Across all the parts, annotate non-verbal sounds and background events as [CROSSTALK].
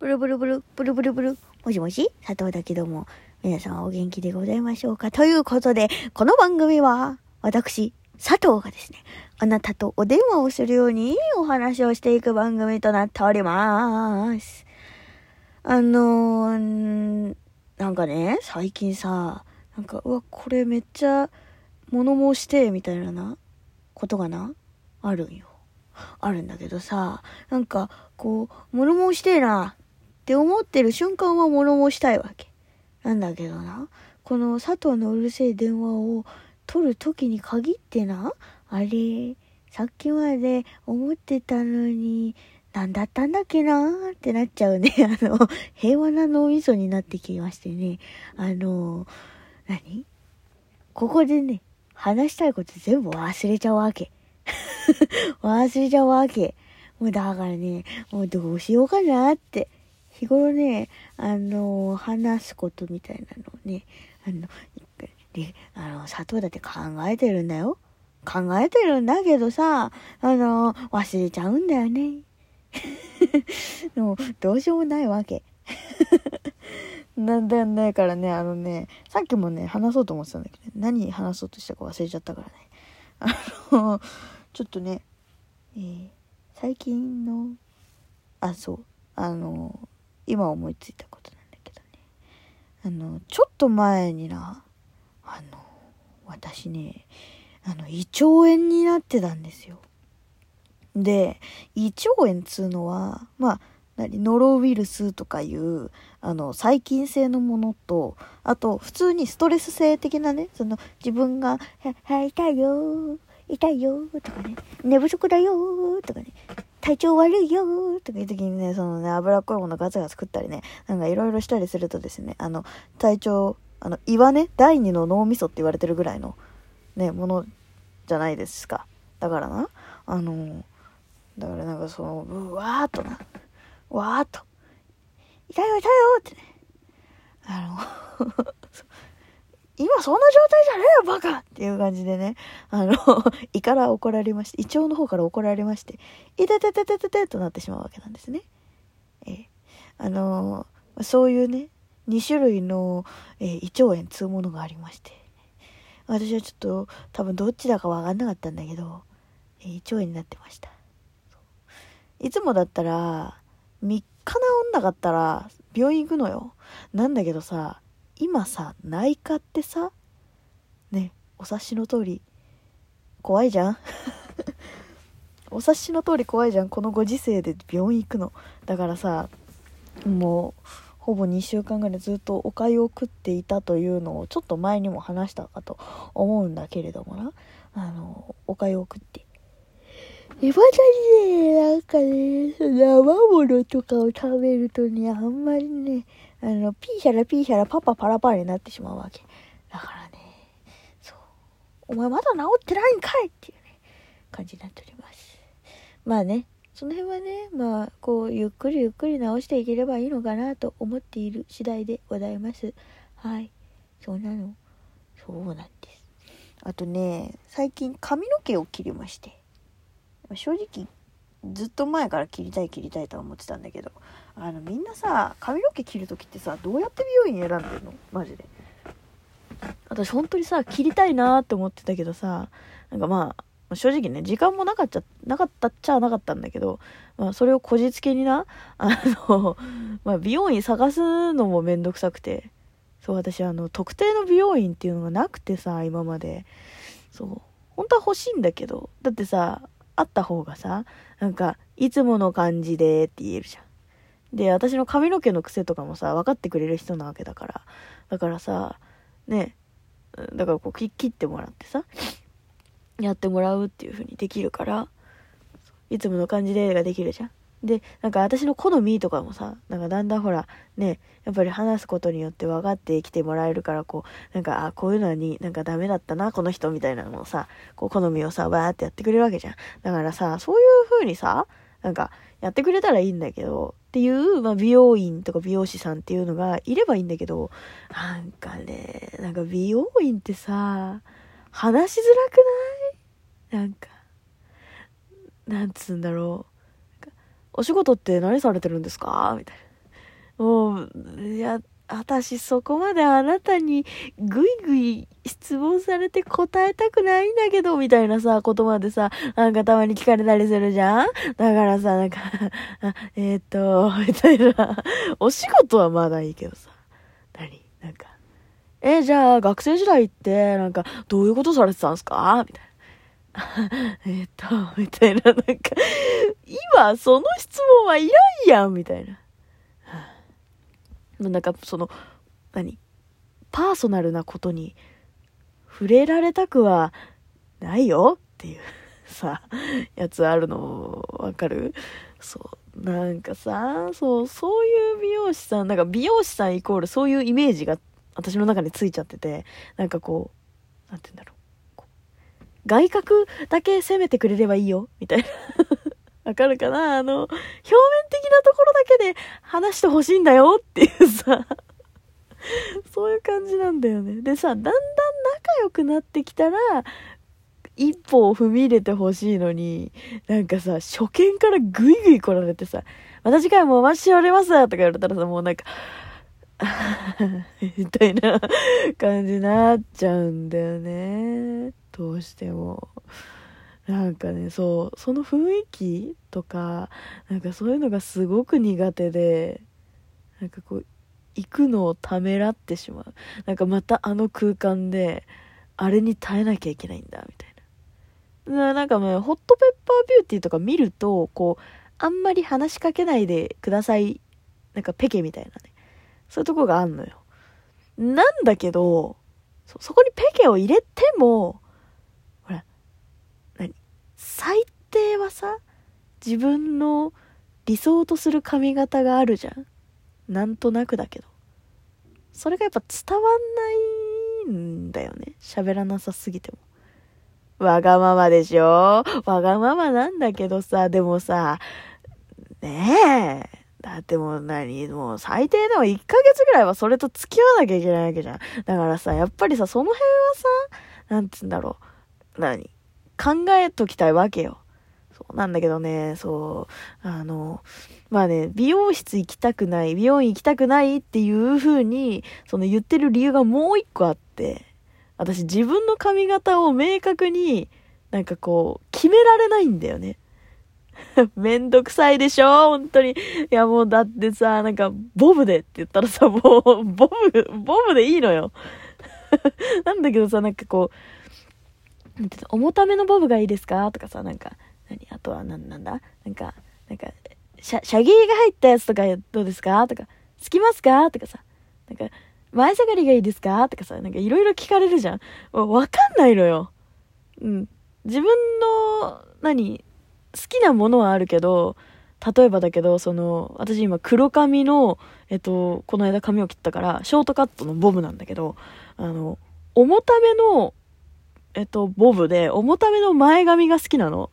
ブルブルブル、ブルブルブル。もしもし佐藤だけども、皆さんお元気でございましょうか？ということで、この番組は、私、佐藤がですね、あなたとお電話をするようにお話をしていく番組となっております。あのー、なんかね、最近さ、なんか、うわ、これめっちゃ物申して、みたいなな、ことがな、あるんよ。あるんだけどさ、なんか、こう、物申してえな、って思ってる瞬間は物申したいわけ。なんだけどな、この佐藤のうるせえ電話を取る時に限ってな、あれ、さっきまで思ってたのに、なんだったんだっけなーってなっちゃうね。[LAUGHS] あの、平和な脳みそになってきましてね。あの、何？ここでね、話したいこと全部忘れちゃうわけ。[LAUGHS] 忘れちゃうわけ。もうだからね、もうどうしようかなって。日頃ね、あの、話すことみたいなのをね、あの、で、あの、佐藤だって考えてるんだよ。考えてるんだけどさ、あの、忘れちゃうんだよね。で [LAUGHS] も、どうしようもないわけ。[LAUGHS] なんだよねからね、あのね、さっきもね、話そうと思ってたんだけど、何話そうとしたか忘れちゃったからね。[LAUGHS] あの、ちょっとね、えー最近の、あ、そう、あの、今思いついたことなんだけどね。あの、ちょっと前にな、あの、私ね、あの、胃腸炎になってたんですよ。で、胃腸炎っつうのは、まあ、何ノロウイルスとかいう、あの、細菌性のものと、あと、普通にストレス性的なね、その、自分が、は、は、痛いよ、痛いよとかね、寝不足だよとかね、体調悪いよとかいう時にね、そのね、脂っこいものガツガツ食ったりね、なんかいろいろしたりするとですね、あの、体調、あの、胃はね、第二の脳みそって言われてるぐらいの、ね、ものじゃないですか。だからな、あの、だからなんかその、うわーっとな、わーっと、痛いよ痛いよってね、あの、今そんな状態じゃねえよバカっていう感じでね、あの、[LAUGHS] 胃から怒られまして、胃腸の方から怒られまして、いててててててとなってしまうわけなんですね。えーあのーそういうね、2種類の、えー胃腸炎つうものがありまして、私はちょっと多分どっちだかわかんなかったんだけど、え胃腸炎になってました。いつもだったら、3日治んなかったら病院行くのよ。なんだけどさ、今さ、内科ってさ、ね、お察しの通り、怖いじゃん？[LAUGHS] お察しの通り怖いじゃん？このご時世で病院行くの。だからさ、もう、ほぼ2週間ぐらいずっとお粥を食っていたというのをちょっと前にも話したかと思うんだけれどもな。あの、お粥を食って。いまだにね、なんかね、生ものとかを食べるとね、あんまりね、あの、ピーシャラピーシャラパパパラパラになってしまうわけ。だからね、そう。お前まだ治ってないんかいっていうね、感じになっております。まあね、その辺はね、まあ、こう、ゆっくりゆっくり直していければいいのかなと思っている次第でございます。はい。そうなの。そうなんです。あとね、最近髪の毛を切りまして。正直、ずっと前から切りたい切りたいとは思ってたんだけど、あの、みんなさ、髪の毛切るときってさ、どうやって美容院選んでるの？マジで。私本当にさ、切りたいなって思ってたけどさ、なんかまあ、正直ね、時間もなかっちゃ、なかったっちゃなかったんだけど、まあ、それをこじつけにな、あの、まあ、美容院探すのもめんどくさくて、そう、私、あの、特定の美容院っていうのがなくてさ、今まで。そう。本当は欲しいんだけど、だってさ、あった方がさ、なんか、いつもの感じでって言えるじゃん。で、私の髪の毛の癖とかもさ、分かってくれる人なわけだから。だからさ、ね、だからこう、切ってもらってさ、やってもらうっていう風にできるから、いつもの感じでができるじゃん。で、なんか私の好みとかもさ、なんかだんだんほら、ね、やっぱり話すことによって分かってきてもらえるから、こう、なんか、あ、こういうのになんかダメだったな、この人みたいなのをさ、こう、好みをさ、バーってやってくれるわけじゃん。だからさ、そういう風にさ、なんか、やってくれたらいいんだけど、っていう、まあ、美容院とか美容師さんっていうのがいればいいんだけど、なんかね、なんか美容院ってさ、話しづらくない？なんか、なんつうんだろう。お仕事って何されてるんですか？みたいな。もう、いや、私そこまであなたにぐいぐい質問されて答えたくないんだけど、みたいなさ、ことまでさ、なんかたまに聞かれたりするじゃん？だからさ、なんか、え、っと、みたいな。お仕事はまだいいけどさ。何？なんか、え、じゃあ学生時代って、なんか、どういうことされてたんですか？みたいな。[LAUGHS] えっと、みたいな、なんか、今その質問はいらんやん、みたいな。[LAUGHS] なんかその何？パーソナルなことに触れられたくはないよっていう [LAUGHS] さやつあるのわかる？そうなんかさそうそういう美容師さんなんか美容師さんイコールそういうイメージが私の中についちゃっててなんかこうなんて言うんだろう。外角だけ攻めてくれればいいよ。みたいな。[LAUGHS] わかるかな？あの、表面的なところだけで話してほしいんだよ。っていうさ、そういう感じなんだよね。でさ、だんだん仲良くなってきたら、一歩を踏み入れてほしいのに、なんかさ、初見からグイグイ来られてさ、また次回もお待ちしておりますとか言われたらさ、もうなんか、[LAUGHS] みたいな感じになっちゃうんだよね。どうしても。なんかねそうその雰囲気とかなんかそういうのがすごく苦手でなんかこう行くのをためらってしまう。なんかまたあの空間であれに耐えなきゃいけないんだみたいな。なんかもうホットペッパービューティーとか見るとこうあんまり話しかけないでくださいなんかペケみたいなね。そういうとこがあんのよ。なんだけどそこにペケを入れても最低はさ自分の理想とする髪型があるじゃん。なんとなくだけど。それがやっぱ伝わんないんだよね。喋らなさすぎても。わがままでしょ？わがままなんだけどさ。でもさねえ。だってもう何？もう最低でも1ヶ月ぐらいはそれと付き合わなきゃいけないわけじゃん。だからさ、やっぱりさ、その辺はさ、なんつうんだろう。何？考えときたいわけよ。そうなんだけどね、そう、あの、まあね、美容室行きたくない、美容院行きたくないっていう風に、その言ってる理由がもう一個あって、私自分の髪型を明確になんかこう、決められないんだよね。[LAUGHS] めんどくさいでしょ？本当に。いやもうだってさ、なんか、ボブでって言ったらさ、もう、ボブ、ボブでいいのよ。[LAUGHS] なんだけどさ、なんかこう、重ためのボブがいいですか？とかさ、なんか、何？あとはなんだ？なんか、なんか、シャ、シャギーが入ったやつとかどうですか？とか、好きますか？とかさ、なんか、前下がりがいいですか？とかさ、なんかいろいろ聞かれるじゃん。わかんないのよ。うん。自分の、何好きなものはあるけど、例えばだけど、その、私今黒髪の、えっと、この間髪を切ったから、ショートカットのボブなんだけど、あの、重ためのえっと、ボブで、重ための前髪が好きなの。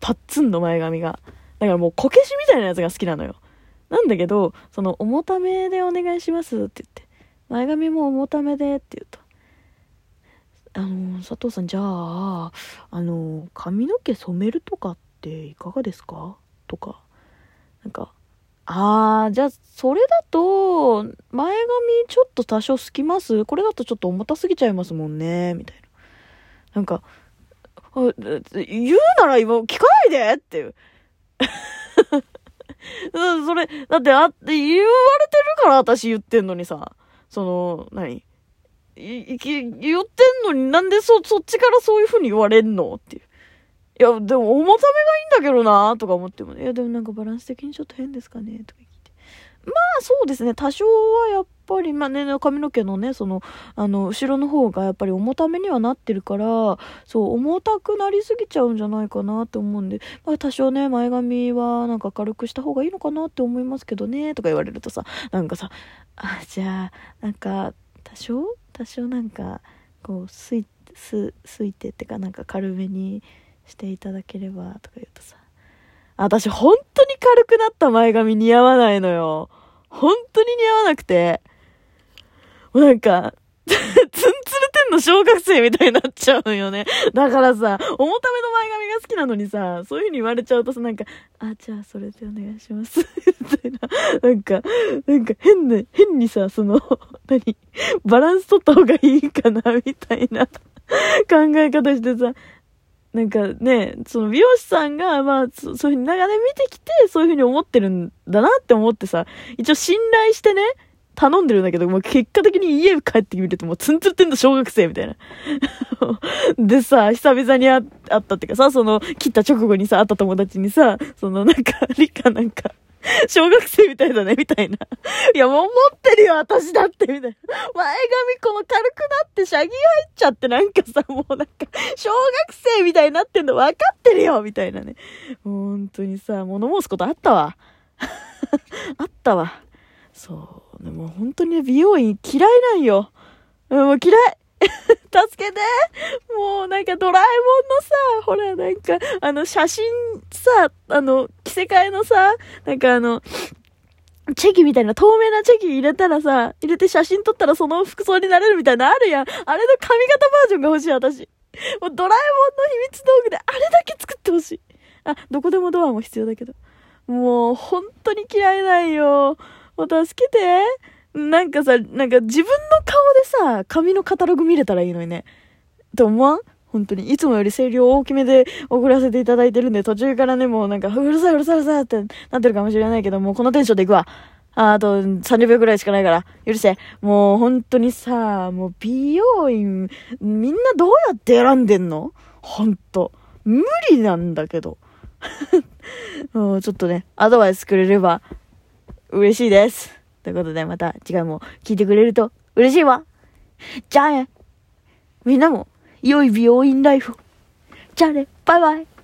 パッツンの前髪が。だからもうこけしみたいなやつが好きなのよ。なんだけど、その、重ためでお願いしますって言って、前髪も重ためでって言うと、あの、佐藤さん、じゃあ、あの、髪の毛染めるとかっていかがですか？とか、なんか、あー、じゃあ、それだと、前髪ちょっと多少すきます？これだとちょっと重たすぎちゃいますもんね、みたいな。なんか、言うなら今聞かないでっていう。[LAUGHS] それ、だってあ言われてるから私言ってんのにさ、その、何？い、言ってんのになんでそ、そっちからそういう風に言われんのっていう。いや、でも重ためがいいんだけどなとか思っても。いや、でもなんかバランス的にちょっと変ですかねとかまあそうですね、多少はやっぱり、まあね、髪の毛のね、その、あの、後ろの方がやっぱり重ためにはなってるから、そう、重たくなりすぎちゃうんじゃないかなって思うんで、まあ多少ね、前髪はなんか軽くした方がいいのかなって思いますけどね、とか言われるとさ、なんかさ、あ、じゃあ、なんか、多少？多少なんか、こう、すい、す、すいてってかなんか軽めにしていただければ、とか言うとさ、私本当に軽くなった前髪似合わないのよ。本当に似合わなくて。もうなんか、[LAUGHS] ツンツルてんの小学生みたいになっちゃうのよね。だからさ、重ための前髪が好きなのにさ、そういう風に言われちゃうとさ、なんか、あ、じゃあそれでお願いします。みたいな。なんか、なんか変な、変にさ、その、何バランス取った方がいいかな、みたいな考え方してさ、なんかね、その美容師さんが、まあ、そそういうふうに長年見てきて、そういうふうに思ってるんだなって思ってさ、一応信頼してね、頼んでるんだけど、もう結果的に家帰ってみるともうツンツルてんだ小学生みたいな。[LAUGHS] でさ、久々に会ったっていうかさ、その、切った直後にさ、会った友達にさ、そのなんか、理科なんか、[LAUGHS] 小学生みたいだね、みたいな。いや、もう思ってるよ、私だって、みたいな。前髪この軽くなってシャギ入っちゃってなんかさ、もうなんか、小学生みたいになってんの分かってるよ、みたいなね。本当にさ、物申すことあったわ。[LAUGHS] あったわ。そう。でも本当に美容院嫌いなんよ。もう嫌い助けてもうなんかドラえもんのさ、ほらなんか、あの写真さ、あの、着せ替えのさ、なんかあの、チェキみたいな透明なチェキ入れたらさ、入れて写真撮ったらその服装になれるみたいなのあるやん。あれの髪型バージョンが欲しい私。もうドラえもんの秘密道具であれだけ作ってほしい。あ、どこでもドアも必要だけど。もう本当に嫌いなんよ。もう助けて。なんかさ、なんか自分の顔でさ、髪のカタログ見れたらいいのにね。って思わん？本当に。いつもより声量大きめで送らせていただいてるんで、途中からね、もうなんか、うるさいうるさいうるさいってなってるかもしれないけど、もうこのテンションでいくわ。ああと30秒くらいしかないから、許して。もう本当にさ、もう美容院、みんなどうやって選んでんの？ほんと。無理なんだけど。[LAUGHS] もうちょっとね、アドバイスくれれば嬉しいです。ということで、また次回も聞いてくれると嬉しいわ。じゃあね。みんなも、良い美容院ライフ。じゃあね。バイバイ。